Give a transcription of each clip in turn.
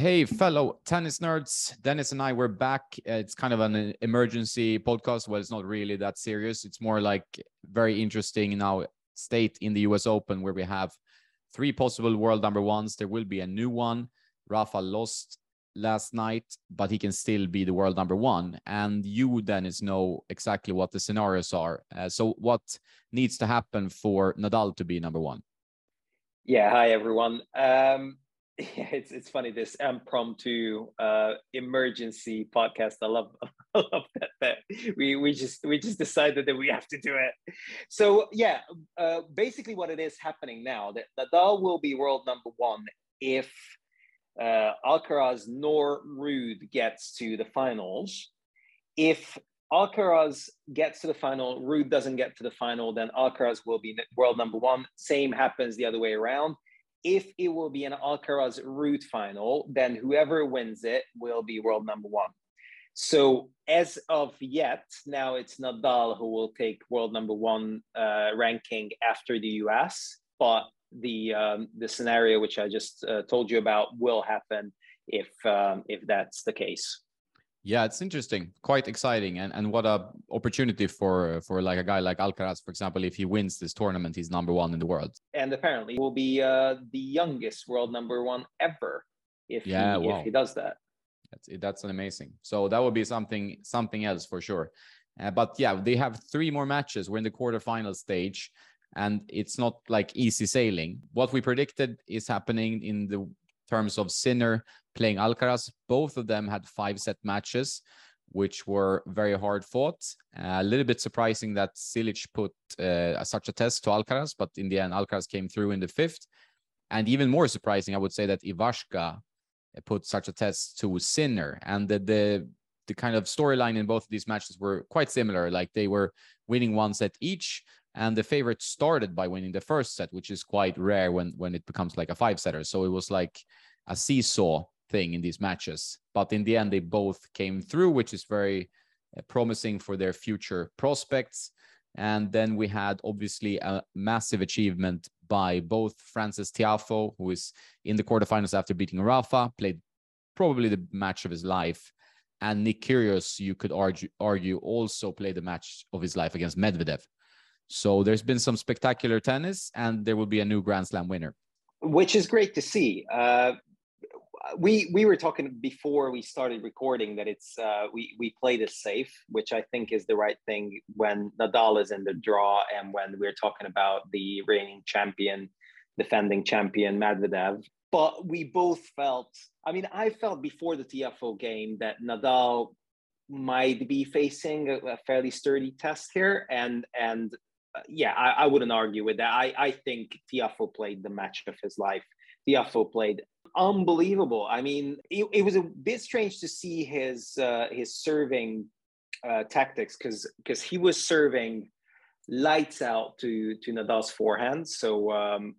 Hey, fellow tennis nerds. Dennis and I, we're back. It's kind of an emergency podcast. Well, it's not really that serious. It's more like very interesting now state in the US Open where we have three possible world number ones. There will be a new one. Rafa lost last night, but he can still be the world number one. And you, Dennis, know exactly what the scenarios are. Uh, so, what needs to happen for Nadal to be number one? Yeah. Hi, everyone. Um, yeah, it's it's funny this impromptu uh, emergency podcast. I love I love that, that we we just we just decided that we have to do it. So yeah, uh, basically what it is happening now that Nadal will be world number one if uh, Alcaraz nor Ruud gets to the finals. If Alcaraz gets to the final, Ruud doesn't get to the final, then Alcaraz will be world number one. Same happens the other way around. If it will be an Alcaraz Ruud final, then whoever wins it will be world number one. So as of yet, now it's Nadal who will take world number one uh, ranking after the US. But the um, the scenario which I just uh, told you about will happen if um, if that's the case. Yeah, it's interesting, quite exciting, and and what a opportunity for for like a guy like Alcaraz, for example. If he wins this tournament, he's number one in the world, and apparently will be uh, the youngest world number one ever if yeah, he, wow. if he does that. That's that's amazing. So that would be something something else for sure. Uh, but yeah, they have three more matches. We're in the quarterfinal stage and it's not like easy sailing. What we predicted is happening in the terms of Sinner playing Alcaraz. Both of them had five set matches, which were very hard fought. Uh, a little bit surprising that Cilic put uh, such a test to Alcaraz, but in the end, Alcaraz came through in the fifth. And even more surprising, I would say that Ivashka put such a test to Sinner. And the, the the kind of storyline in both of these matches were quite similar. Like they were winning one set each, and the favorite started by winning the first set which is quite rare when when it becomes like a five setter so it was like a seesaw thing in these matches but in the end they both came through which is very uh, promising for their future prospects and then we had obviously a massive achievement by both Francis Tiafoe, who is in the quarterfinals after beating Rafa, played probably the match of his life. And Nick Kyrgios, you could argue, argue also played the match of his life against Medvedev. So there's been some spectacular tennis, and there will be a new Grand Slam winner, which is great to see. Uh, we we were talking before we started recording that it's uh, we we play this safe, which I think is the right thing when Nadal is in the draw and when we're talking about the reigning champion, defending champion Medvedev. But we both felt. I mean, I felt before the Tiafoe game that Nadal might be facing a, a, fairly sturdy test here and and yeah, I, I, wouldn't argue with that. I, I think Tiafoe played the match of his life. Tiafoe played unbelievable. I mean, it, it was a bit strange to see his uh, his serving uh, tactics because because he was serving lights out to to Nadal's forehand. So um,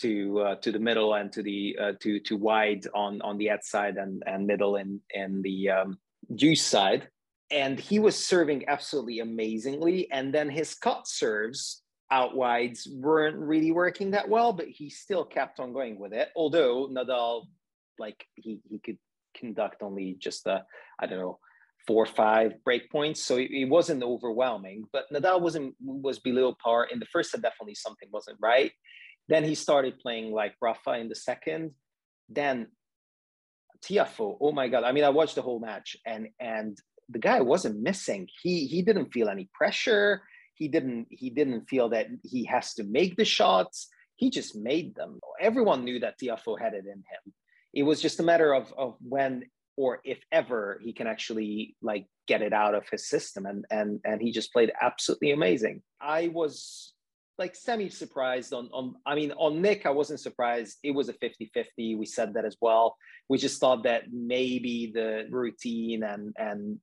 to uh, to the middle and to the uh, to to wide on on the outside and and middle and and the um, juice side and he was serving absolutely amazingly. And then his cut serves out wides weren't really working that well, but he still kept on going with it. Although Nadal, like he he could conduct only just a I don't know four or five break points, so it, it wasn't overwhelming. But Nadal wasn't was below par in the first set. Definitely something wasn't right. Then he started playing like Rafa in the second. Then Tiafoe, oh my god! I mean, I watched the whole match, and and the guy wasn't missing. He he didn't feel any pressure. He didn't he didn't feel that he has to make the shots. He just made them. Everyone knew that Tiafoe had it in him. It was just a matter of of when or if ever he can actually like get it out of his system and and and he just played absolutely amazing. I was like semi surprised on on I mean on Nick I wasn't surprised. It was a 50-50 we said that as well. We just thought that maybe the routine and and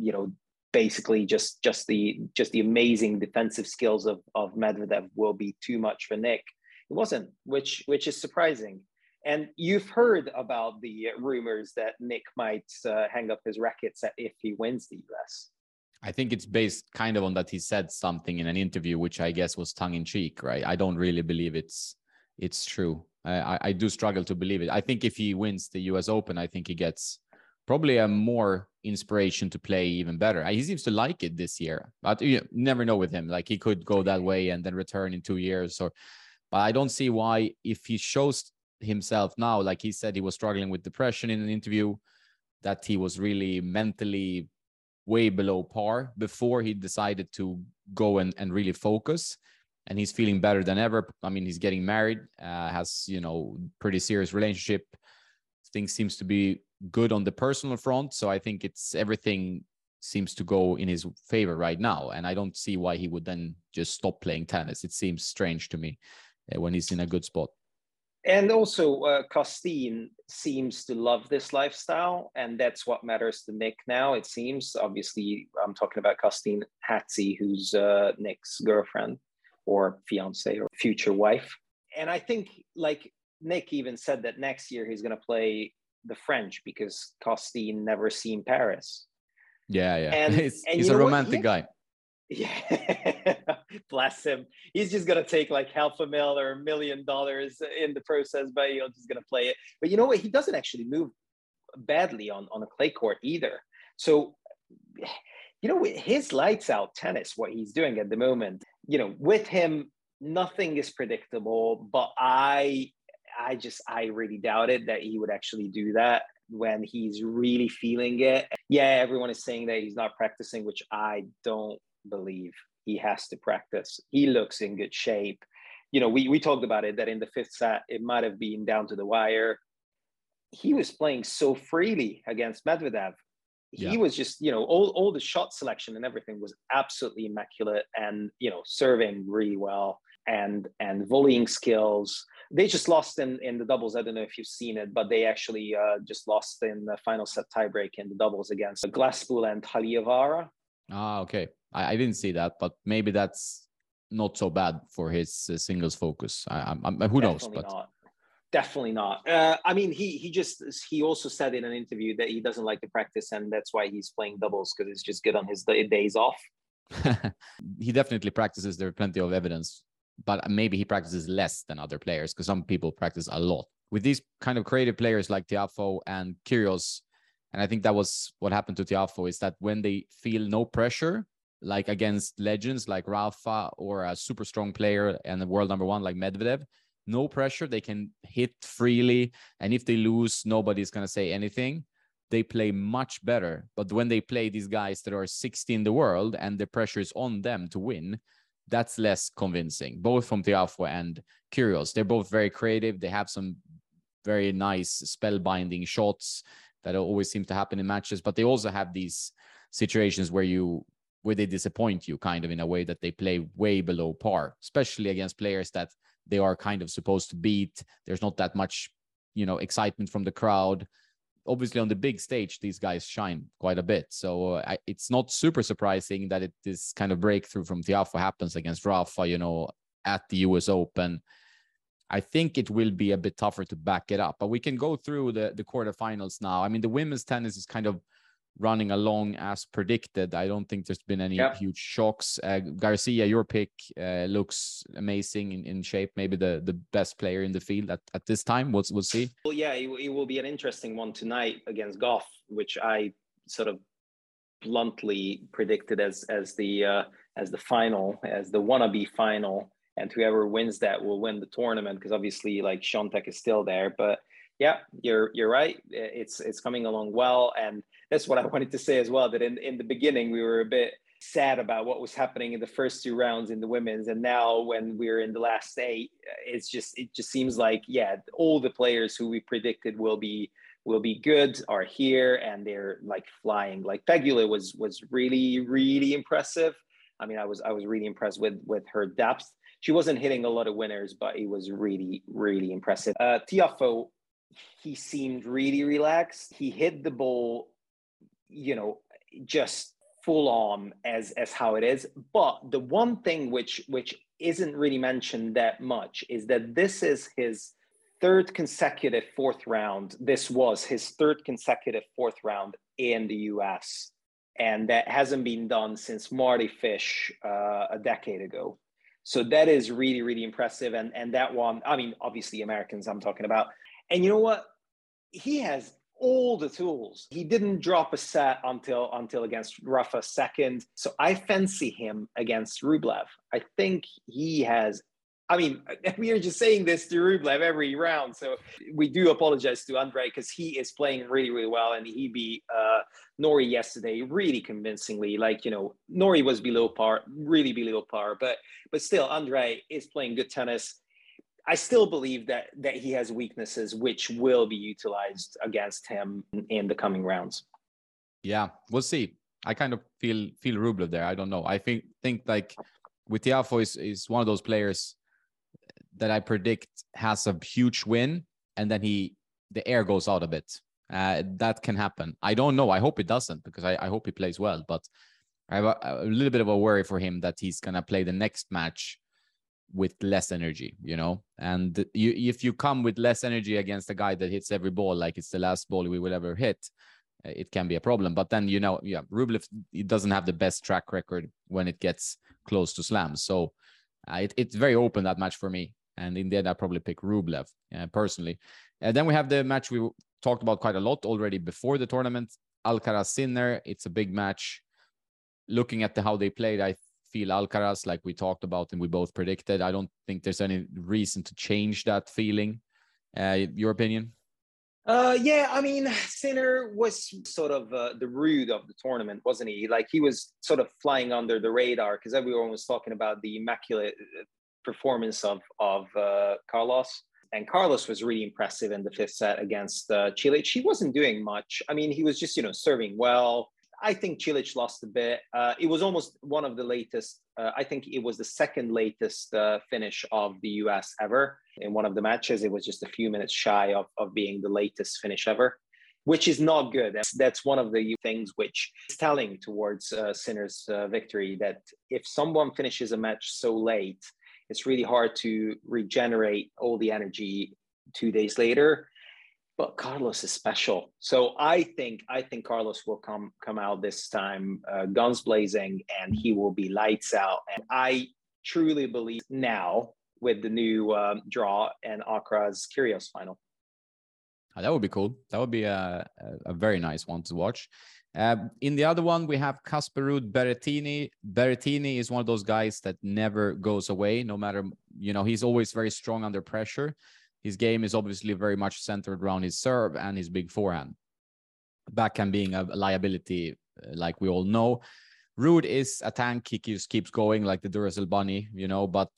you know basically just just the just the amazing defensive skills of of Medvedev will be too much for Nick. It wasn't which which is surprising. And you've heard about the rumors that Nick might uh, hang up his rackets if he wins the US I think it's based kind of on that he said something in an interview, which I guess was tongue in cheek, right? I don't really believe it's it's true. I, I do struggle to believe it. I think if he wins the U.S. Open, I think he gets probably a more inspiration to play even better. He seems to like it this year, but you never know with him. Like he could go that way and then return in two years, or. But I don't see why if he shows himself now, like he said, he was struggling with depression in an interview, that he was really mentally way below par before he decided to go and, and really focus and he's feeling better than ever. I mean, he's getting married, uh, has you know pretty serious relationship. Things seems to be good on the personal front, so I think it's everything seems to go in his favor right now, and I don't see why he would then just stop playing tennis. It seems strange to me uh, when he's in a good spot. And also, uh, Costeen seems to love this lifestyle, and that's what matters to Nick now. It seems. Obviously, I'm talking about Costeen Hatzi, who's uh, Nick's girlfriend or fiance or future wife. And I think like Nick even said that next year he's going to play the French because Costeen never seen Paris. Yeah, yeah. And, he's, and he's a romantic guy. Yeah, bless him. He's just gonna take like half a mil or a million dollars in the process, but he's just gonna play it. But you know what? He doesn't actually move badly on on a clay court either. So, you know, his lights out tennis, what he's doing at the moment, you know, with him, nothing is predictable. But I, I just, I really doubted that he would actually do that when he's really feeling it. Yeah, everyone is saying that he's not practicing, which I don't believe. He has to practice. He looks in good shape. You know, we we talked about it that in the fifth set it might have been down to the wire. He was playing so freely against Medvedev he yeah. was just you know all, all the shot selection and everything was absolutely immaculate and you know serving really well and and volleying skills they just lost in in the doubles i don't know if you've seen it but they actually uh, just lost in the final set tiebreak in the doubles against Glasspool and Heliövaara. ah okay I, I didn't see that but maybe that's not so bad for his uh, singles focus I, I who Definitely knows but not. Definitely not. Uh, I mean, he he just he also said in an interview that he doesn't like to practice, and that's why he's playing doubles because it's just good on his days off. he definitely practices. There are plenty of evidence, but maybe he practices less than other players because some people practice a lot. With these kind of creative players like Tiafoe and Kyrgios, and I think that was what happened to Tiafoe is that when they feel no pressure, like against legends like Rafa or a super strong player and the world number one like Medvedev, no pressure. They can hit freely. And if they lose, nobody's going to say anything. They play much better. But when they play these guys that are 60 in the world and the pressure is on them to win, that's less convincing, both from Tiafoe and Kyrgios. They're both very creative. They have some very nice spellbinding shots that always seem to happen in matches, but they also have these situations where you where they disappoint you kind of in a way that they play way below par, especially against players that they are kind of supposed to beat. There's not that much, you know, excitement from the crowd. Obviously, on the big stage, these guys shine quite a bit. So uh, I, it's not super surprising that it this kind of breakthrough from Tiafoe happens against Rafa, you know, at the U.S. Open. I think it will be a bit tougher to back it up, but we can go through the the quarterfinals now. I mean, the women's tennis is kind of running along as predicted. I don't think there's been any yep. huge shocks. Uh, Garcia, your pick uh, looks amazing in, in shape. Maybe the, the best player in the field at, at this time. We'll, we'll see. Well, yeah, it, it will be an interesting one tonight against Gauff, which I sort of bluntly predicted as as the uh, as the final, as the wannabe final, and whoever wins that will win the tournament because obviously like Swiatek is still there, but yeah, you're you're right. It's it's coming along well, and that's what I wanted to say as well. That in in the beginning we were a bit sad about what was happening in the first two rounds in the women's, and now when we're in the last eight, it's just it just seems like yeah, all the players who we predicted will be will be good are here, and they're like flying. Like Pegula was was really really impressive. I mean, I was I was really impressed with with her depth. She wasn't hitting a lot of winners, but it was really really impressive. Uh, Tiafoe he seemed really relaxed. He hit the ball, you know, just full on as as how it is. But the one thing which which isn't really mentioned that much is that this is his third consecutive fourth round. This was his third consecutive fourth round in the US. And that hasn't been done since Mardy Fish uh, a decade ago. So that is really, really impressive. And and that one, I mean, obviously Americans I'm talking about. And you know what? He has all the tools. He didn't drop a set until until against Rafa second. So I fancy him against Rublev. I think he has I mean, we are just saying this to Rublev every round. So we do apologize to Andre because he is playing really, really well. And he beat uh, Norrie yesterday really convincingly. Like, you know, Norrie was below par, really below par. But but still, Andre is playing good tennis. I still believe that that he has weaknesses which will be utilized against him in the coming rounds. Yeah, we'll see. I kind of feel feel Rublev there. I don't know. I think think like with Tiafoe is, is one of those players that I predict has a huge win and then he the air goes out a bit. Uh, that can happen. I don't know. I hope it doesn't because I, I hope he plays well. But I have a, a, little bit of a worry for him that he's gonna play the next match with less energy, you know. And you, if you come with less energy against a guy that hits every ball like it's the last ball we will ever hit, uh, it can be a problem. But then you know, yeah, Rublev doesn't have the best track record when it gets close to slams. So uh, it, it's very open that match for me. And in the end, I probably pick Rublev uh, personally. And then we have the match we talked about quite a lot already before the tournament. Alcaraz Sinner. It's a big match. Looking at the, how they played, I feel Alcaraz, like we talked about and we both predicted. I don't think there's any reason to change that feeling. Uh, your opinion? Uh, yeah, I mean, Sinner was sort of uh, the rude of the tournament, wasn't he? Like he was sort of flying under the radar because everyone was talking about the immaculate uh, performance of of uh, Carlos. And Carlos was really impressive in the fifth set against uh, Cilic. He wasn't doing much. I mean, he was just you know serving well. I think Cilic lost a bit. Uh, it was almost one of the latest. Uh, I think it was the second latest uh, finish of the U.S. ever in one of the matches. It was just a few minutes shy of, of being the latest finish ever, which is not good. That's, that's one of the things which is telling towards uh, Sinner's uh, victory. That if someone finishes a match so late, it's really hard to regenerate all the energy two days later. But Carlos is special, so I think I think Carlos will come come out this time uh, guns blazing, and he will be lights out. And I truly believe now with the new um, draw and Alcaraz Kyrgios final. Oh, that would be cool. That would be a, a, very nice one to watch. Uh, in the other one, we have Casper Ruud Berrettini. Berrettini is one of those guys that never goes away, no matter, you know, he's always very strong under pressure. His game is obviously very much centered around his serve and his big forehand. Backhand being a liability, uh, like we all know. Ruud is a tank. He keeps, keeps going like the Duracell bunny, you know, but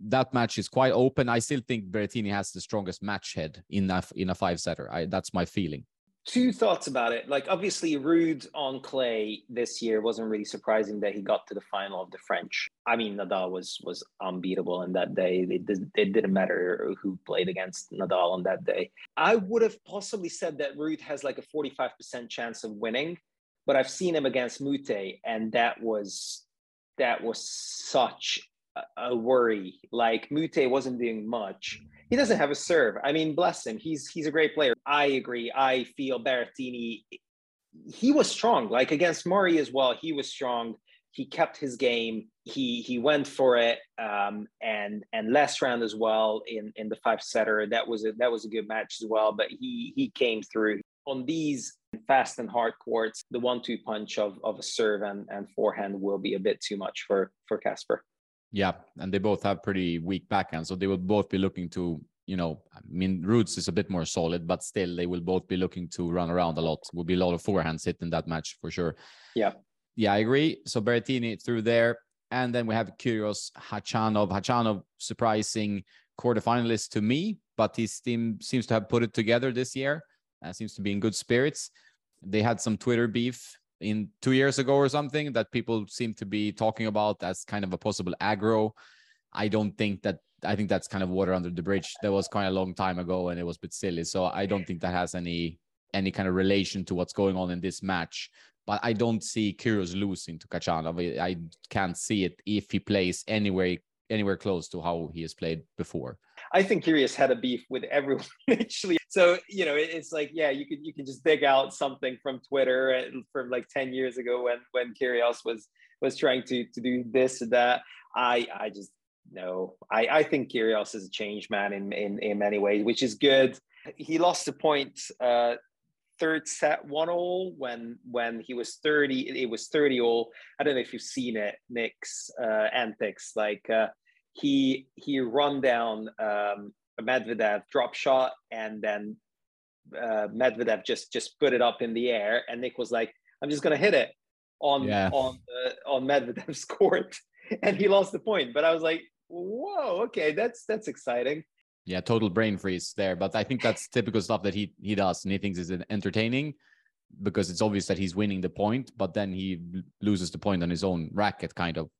that match is quite open. I still think Berrettini has the strongest match head in a, in a five setter. I, that's my feeling two thoughts about it. Like obviously, Ruud on clay this year wasn't really surprising that he got to the final of the French. I mean, Nadal was was unbeatable in that day. It, it didn't matter who played against Nadal on that day. I would have possibly said that Ruud has like a forty five percent chance of winning, but I've seen him against Moutet, and that was that was such a worry. Like Moutet wasn't doing much he doesn't have a serve. I mean, bless him. He's he's a great player. I agree. I feel Berrettini. He was strong. Like against Murray as well. He was strong. He kept his game. He he went for it. Um, and and last round as well in in the five setter. That was a that was a good match as well. But he he came through on these fast and hard courts. The one two punch of of a serve and and forehand will be a bit too much for for Casper. Yeah, and they both have pretty weak backhand, so they will both be looking to, you know, I mean, Ruud's is a bit more solid, but still, they will both be looking to run around a lot. Will be a lot of forehands hit in that match for sure. Yeah, yeah, I agree. So Berrettini through there, and then we have Kyrgios Khachanov. Khachanov, surprising quarterfinalist to me, but his team seems to have put it together this year. Uh, seems to be in good spirits. They had some Twitter beef in two years ago or something that people seem to be talking about as kind of a possible aggro. I don't think that I think that's kind of water under the bridge. That was quite a long time ago and it was a bit silly. So I don't think that has any any kind of relation to what's going on in this match. But I don't see Kyrgios losing to Khachanov. I can't see it if he plays anywhere anywhere close to how he has played before. I think Kyrgios had a beef with everyone actually. So you know, it's like yeah, you could you can just dig out something from Twitter from like ten years ago when when Kyrgios was was trying to to do this and that. I I just no. I I think Kyrgios is a changed man in in in many ways, which is good. He lost the point uh, third set one all when when he was 30 it was 30 all i don't know if you've seen it nick's uh antics like uh he he run down um medvedev drop shot and then uh medvedev just just put it up in the air and nick was like i'm just gonna hit it on yeah. on uh, on medvedev's court and he lost the point but i was like whoa okay that's that's exciting yeah, total brain freeze there. But I think that's typical stuff that he he does, and he thinks is entertaining because it's obvious that he's winning the point, but then he loses the point on his own racket, kind of,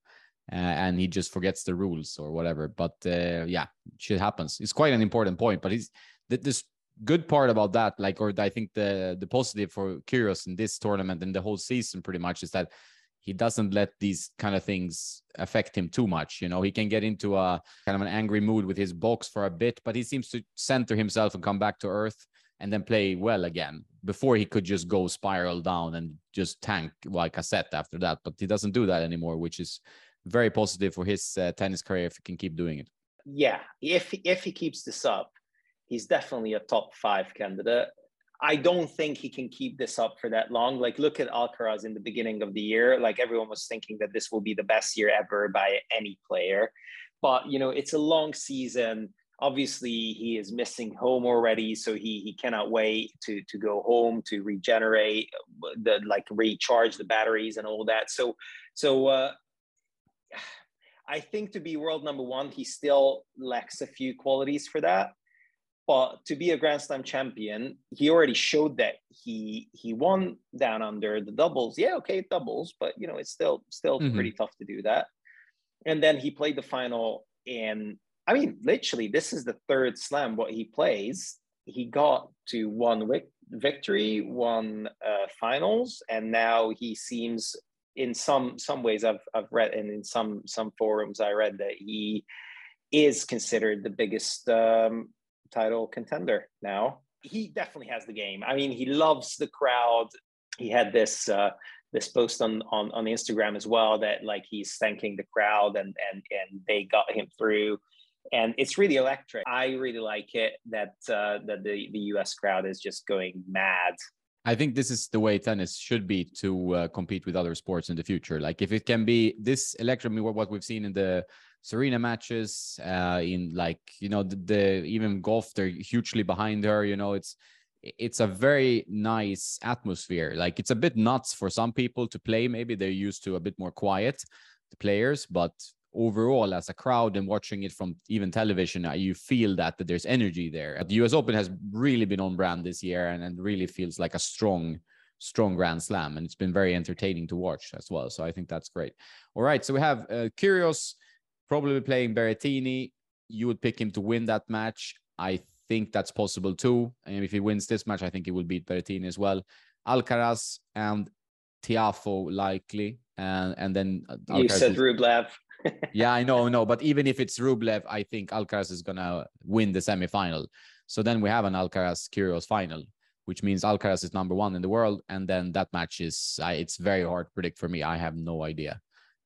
and he just forgets the rules or whatever. But uh, yeah, shit happens. It's quite an important point, but he's this good part about that, like, or I think the the positive for Kyrgios in this tournament and the whole season, pretty much, is that he doesn't let these kind of things affect him too much. You know, he can get into a kind of an angry mood with his box for a bit, but he seems to center himself and come back to earth and then play well again. Before he could just go spiral down and just tank like a set after that, but he doesn't do that anymore, which is very positive for his uh, tennis career if he can keep doing it. Yeah, if if he keeps this up, he's definitely a top five candidate. I don't think he can keep this up for that long. Like, look at Alcaraz in the beginning of the year. Like, everyone was thinking that this will be the best year ever by any player. But, you know, it's a long season. Obviously, he is missing home already. So he, he cannot wait to, to go home to regenerate, the like recharge the batteries and all that. So, so, uh, I think to be world number one, he still lacks a few qualities for that but to be a Grand Slam champion, he already showed that he he won down under the doubles. Yeah, okay, doubles, but you know it's still still mm-hmm. pretty tough to do that. And then he played the final in. I mean, literally, this is the third slam what he plays. He got to one wic- victory, one uh, finals, and now he seems in some some ways I've I've read and in some some forums I read that he is considered the biggest um, title contender now. He definitely has the game. I mean, he loves the crowd. He had this uh, this post on, on on Instagram as well that like he's thanking the crowd and and and they got him through and it's really electric. I really like it that uh, that the the US crowd is just going mad. I think this is the way tennis should be to uh, compete with other sports in the future. Like if it can be this electric, what we've seen in the Serena matches, uh, in like you know the, the even golf, they're hugely behind her. You know, it's it's a very nice atmosphere. Like it's a bit nuts for some people to play. Maybe they're used to a bit more quiet, the players, but overall as a crowd and watching it from even television uh, you feel that, that there's energy there the us open has really been on brand this year and, and really feels like a strong strong grand slam and it's been very entertaining to watch as well so i think that's great all right so we have uh, Kyrgios probably playing Berrettini. You would pick him to win that match. I think that's possible too. And if he wins this match, I think he will beat Berrettini as well. Alcaraz and Tiafoe likely, and and then Alcaraz you said. Rublev. Yeah, I know, no, but even if it's Rublev, I think Alcaraz is gonna win the semifinal. So then we have an Alcaraz Kyrgios final, which means Alcaraz is number one in the world, and then that match is uh, it's very hard to predict for me. I have no idea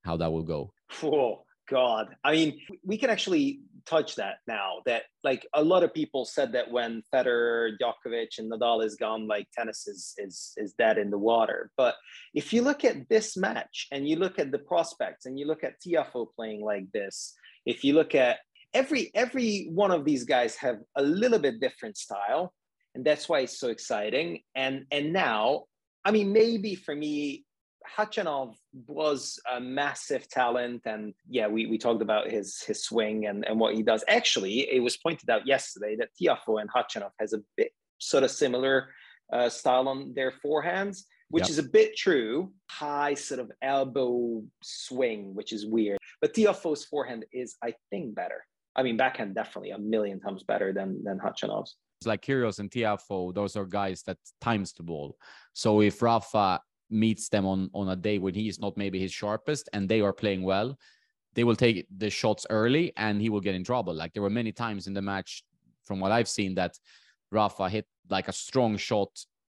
how that will go. Whoa. God. I mean, we can actually touch that now. That like a lot of people said that when Federer, Djokovic, and Nadal is gone, like tennis is is is dead in the water. But if you look at this match and you look at the prospects and you look at Tiafoe playing like this, if you look at every every one of these guys have a little bit different style, and that's why it's so exciting. And and now, I mean, maybe for me, Khachanov was a massive talent, and yeah, we, we talked about his his swing and, and what he does. Actually, it was pointed out yesterday that Tiafoe and Khachanov has a bit sort of similar uh, style on their forehands, which yep. is a bit true. High sort of elbow swing, which is weird. But Tiafoe's forehand is, I think, better. I mean, backhand definitely a million times better than than Khachanov's. Like Kyrgios and Tiafoe, those are guys that times the ball. So if Rafa meets them on on a day when he is not maybe his sharpest and they are playing well they will take the shots early and he will get in trouble. Like there were many times in the match from what i've seen that rafa hit like a strong shot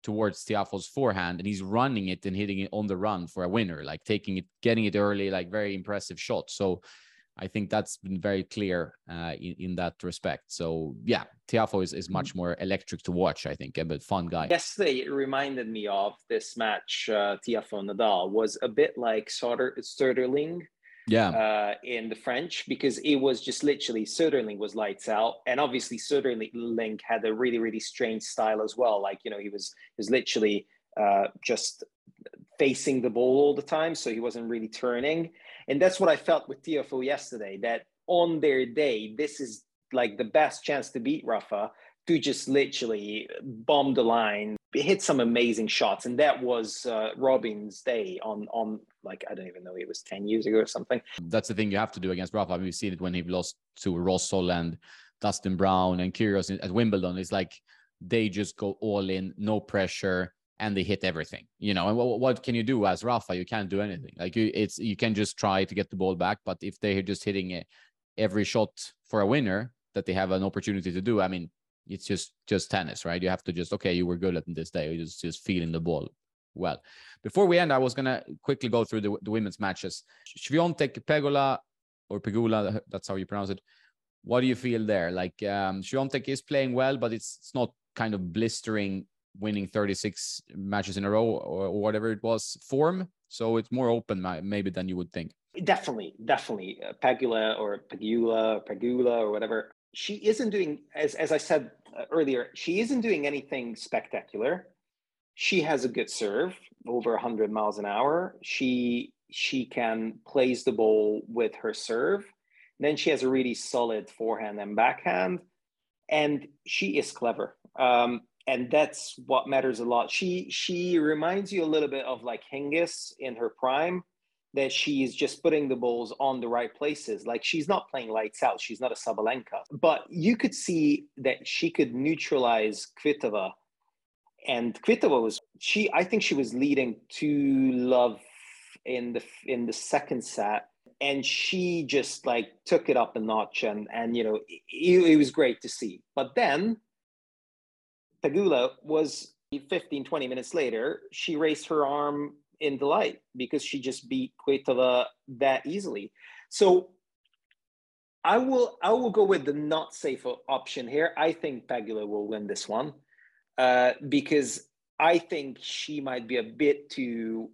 towards Tiafoe's forehand and he's running it and hitting it on the run for a winner like taking it getting it early like very impressive shot. So I think that's been very clear uh, in, in that respect. So yeah, Tiafoe is, is mm-hmm. much more electric to watch, I think, but fun guy. Yesterday, it reminded me of this match, uh, Tiafoe Nadal was a bit like Soder, Soderling yeah uh, in the french because it was just literally Soderling was lights out and obviously Soderling had a really really strange style as well like you know he was he was literally uh, just facing the ball all the time so he wasn't really turning and that's what I felt with Tiafoe yesterday that on their day this is like the best chance to beat Rafa to just literally bomb the line, hit some amazing shots, and that was uh, Robin's day on on like I don't even know it was ten years ago or something. That's the thing you have to do against Rafa. I mean, we've seen it when he lost to Rosol and Dustin Brown and Kyrgios at Wimbledon. It's like they just go all in, no pressure, and they hit everything. You know, and what, what can you do as Rafa? You can't do anything. Like you, it's you can just try to get the ball back, but if they're just hitting it every shot for a winner that they have an opportunity to do, I mean it's just just tennis, right? You have to just okay, you were good at this day. You just just feeling the ball well. Before we end, I was gonna quickly go through the, the women's matches. Swiatek Pegula or Pegula, that's how you pronounce it. What do you feel there? Like um, Swiatek is playing well, but it's it's not kind of blistering, winning 36 matches in a row or, or whatever it was form. So it's more open maybe than you would think. Definitely, definitely. Uh, Pegula or Pegula, Pegula or whatever she isn't doing as as I said uh, earlier. She isn't doing anything spectacular. She has a good serve, over 100 miles an hour. She she can place the ball with her serve. Then she has a really solid forehand and backhand, and she is clever. Um, and that's what matters a lot. She she reminds you a little bit of like Hingis in her prime that she's just putting the balls on the right places. Like she's not playing lights out. She's not a Sabalenka. But you could see that she could neutralize Kvitova. And Kvitova was she I think she was leading to love in the in the second set and she just like took it up a notch and and you know it, it was great to see. But then Pegula was 15 20 minutes later she raised her arm in delight because she just beat Kvitova that easily. So I will I will go with the not safe option here. I think Pegula will win this one uh, because I think she might be a bit too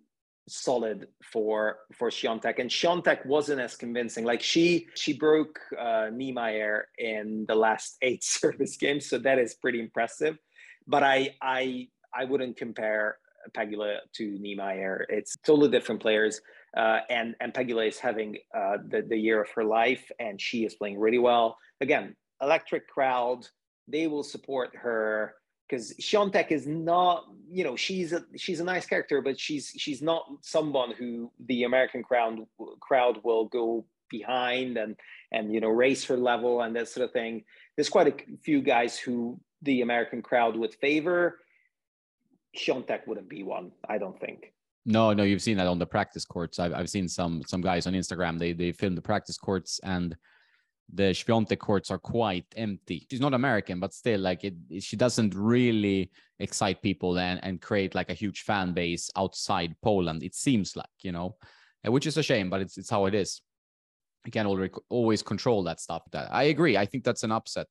solid for for Swiatek and Swiatek wasn't as convincing like she she broke uh Niemeier in the last eight service games so that is pretty impressive but I I I wouldn't compare Pegula to Niemeier. It's totally different players. Uh, and and Pegula is having uh, the the year of her life, and she is playing really well. Again, electric crowd. They will support her because Swiatek is not, you know, she's a she's a nice character, but she's she's not someone who the American crowd crowd will go behind and and you know raise her level and that sort of thing. There's quite a few guys who the American crowd would favor Swiatek wouldn't be one, I don't think. No, no, you've seen that on the practice courts. I've, I've seen some some guys on Instagram. They they film the practice courts and the Swiatek courts are quite empty. She's not American, but still, like it, she doesn't really excite people and and create like a huge fan base outside Poland. It seems like you know, uh, which is a shame, but it's it's how it is. You can't already, always control that stuff. That I agree. I think that's an upset.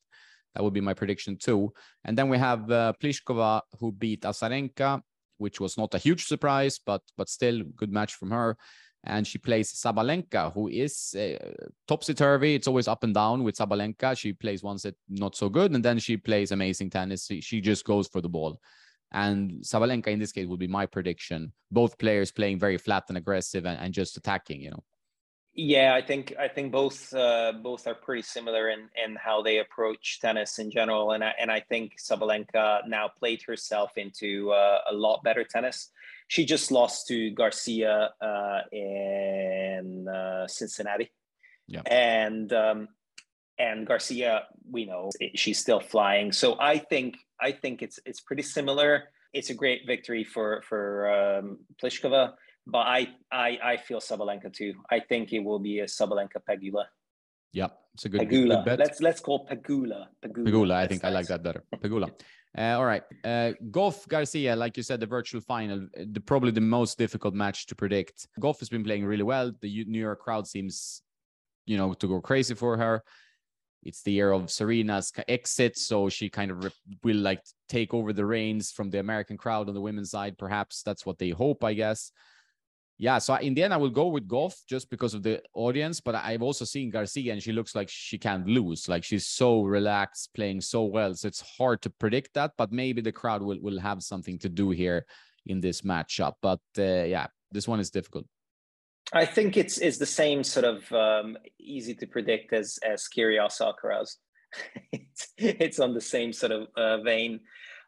That would be my prediction too. And then we have uh, Pliskova who beat Azarenka, which was not a huge surprise, but but still good match from her. And she plays Sabalenka, who is uh, topsy turvy. It's always up and down with Sabalenka. She plays once it not so good, and then she plays amazing tennis. She, she just goes for the ball. And Sabalenka in this case would be my prediction. Both players playing very flat and aggressive and, and just attacking, you know. Yeah, I think I think both uh, both are pretty similar in in how they approach tennis in general, and I, and I think Sabalenka now played herself into uh, a lot better tennis. She just lost to Garcia uh, in uh, Cincinnati, yeah, and um, and Garcia, we know she's still flying. So I think I think it's it's pretty similar. It's a great victory for for um, Pliskova but I, I, I feel Sabalenka too. I think it will be a Sabalenka Pegula. Yeah, it's a good, Pegula. good bet. Let's let's call Pegula. Pegula. Pegula I think nice. I like that better. Pegula. Uh, all right. Uh, Gauff Garcia, like you said, the virtual final, the, probably the most difficult match to predict. Gauff has been playing really well. The New York crowd seems you know, to go crazy for her. It's the year of Serena's exit, so she kind of will like take over the reins from the American crowd on the women's side. Perhaps that's what they hope, I guess. Yeah, so in the end, I will go with Gauff just because of the audience. But I've also seen Garcia, and she looks like she can't lose. Like she's so relaxed, playing so well. So it's hard to predict that. But maybe the crowd will will have something to do here in this matchup. But uh, yeah, this one is difficult. I think it's it's the same sort of um, easy to predict as as Kyrgios Alcaraz. it's, it's on the same sort of uh, vein.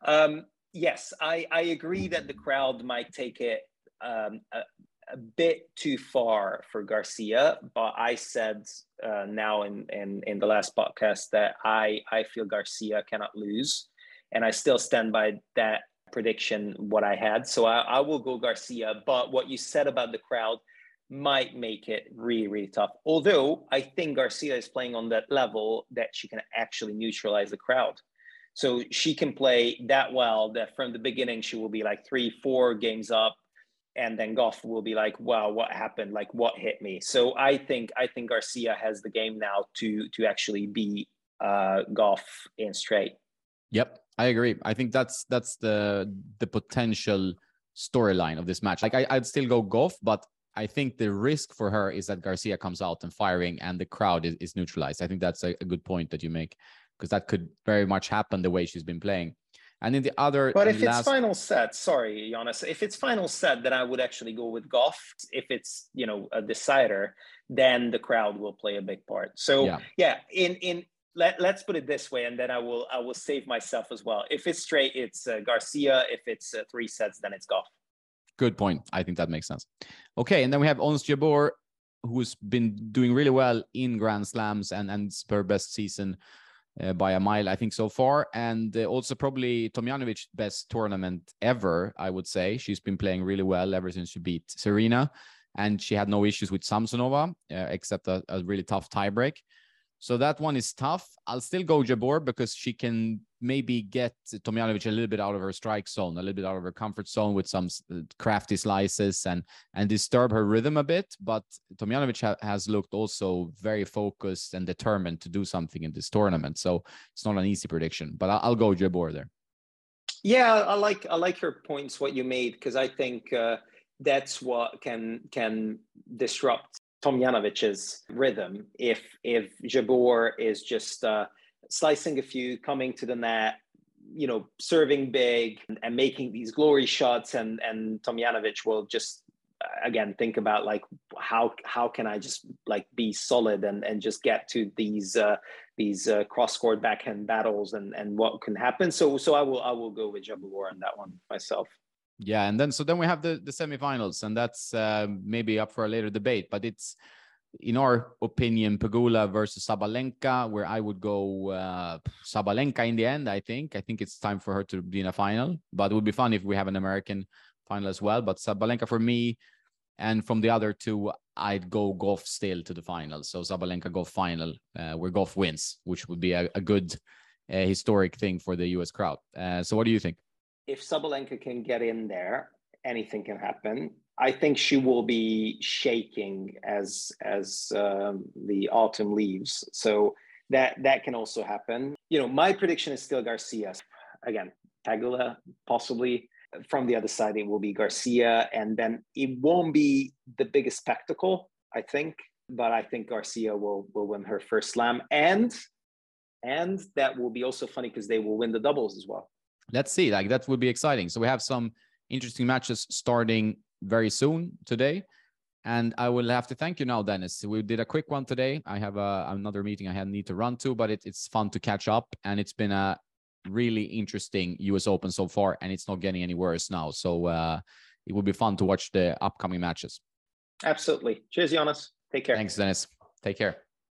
Um, yes, I I agree that the crowd might take it um, a, a, bit too far for Garcia, but I said uh, now in, in in the last podcast that I I feel Garcia cannot lose, and I still stand by that prediction what I had. So I, I will go Garcia. But what you said about the crowd might make it really, really tough. Although I think Garcia is playing on that level that she can actually neutralize the crowd. So she can play that well that from the beginning she will be like three, four games up, and then Gauff will be like, "Wow, what happened? Like, what hit me?" So I think I think Garcia has the game now to to actually be uh, Gauff in straight. Yep, I agree. I think that's that's the the potential storyline of this match. Like I, I'd still go Gauff, but I think the risk for her is that Garcia comes out and firing and the crowd is, is neutralized. I think that's a, a good point that you make because that could very much happen the way she's been playing. And in the other, but if last... it's final set, sorry, Jonas, if it's final set, then I would actually go with Gauff. If it's you know a decider, then the crowd will play a big part. So yeah, yeah in in let, let's put it this way, and then I will I will save myself as well. If it's straight, it's uh, Garcia. If it's uh, three sets, then it's Gauff. Good point. I think that makes sense. Okay, and then we have Ons Jabeur, who's been doing really well in Grand Slams and and her best season uh, by a mile, I think so far, and uh, also probably Tomljanovic's best tournament ever. I would say she's been playing really well ever since she beat Serena, and she had no issues with Samsonova uh, except a, a really tough tiebreak. So that one is tough. I'll still go Jabeur because she can maybe get Tomljanovic a little bit out of her strike zone, a little bit out of her comfort zone with some uh, crafty slices and and disturb her rhythm a bit. But Tomljanovic ha- has looked also very focused and determined to do something in this tournament. So it's not an easy prediction, but I'll, I'll go Jabeur there. Yeah, I like I like your points what you made because I think uh, that's what can can disrupt Tomljanovic's rhythm. If if Jabeur is just uh, slicing a few, coming to the net, you know, serving big and, and making these glory shots, and and Tomljanovic will just again think about like how how can I just like be solid and and just get to these uh, these uh, cross court backhand battles and and what can happen. So so I will I will go with Jabeur on that one myself. Yeah, and then so then we have the the semifinals, and that's uh, maybe up for a later debate, but it's in our opinion, Pegula versus Sabalenka, where I would go uh, Sabalenka in the end. I think I think it's time for her to be in a final, but it would be fun if we have an American final as well. But Sabalenka for me, and from the other two, I'd go Gauff still to the final. So Sabalenka Gauff final, uh, where Gauff wins, which would be a, a good uh, historic thing for the US crowd. Uh, so what do you think? If Sabalenka can get in there, anything can happen. I think she will be shaking as as um, the autumn leaves. So that that can also happen. You know, my prediction is still Garcia. Again, Pegula possibly. From the other side, it will be Garcia, and then it won't be the biggest spectacle, I think. But I think Garcia will will win her first slam, and and that will be also funny because they will win the doubles as well let's see. Like that would be exciting. So we have some interesting matches starting very soon today. And I will have to thank you now, Dennis. We did a quick one today. I have a, another meeting I had need to run to, but it, it's fun to catch up. And it's been a really interesting US Open so far, and it's not getting any worse now. So uh, it will be fun to watch the upcoming matches. Absolutely. Cheers, Jonas. Take care. Thanks, Dennis. Take care.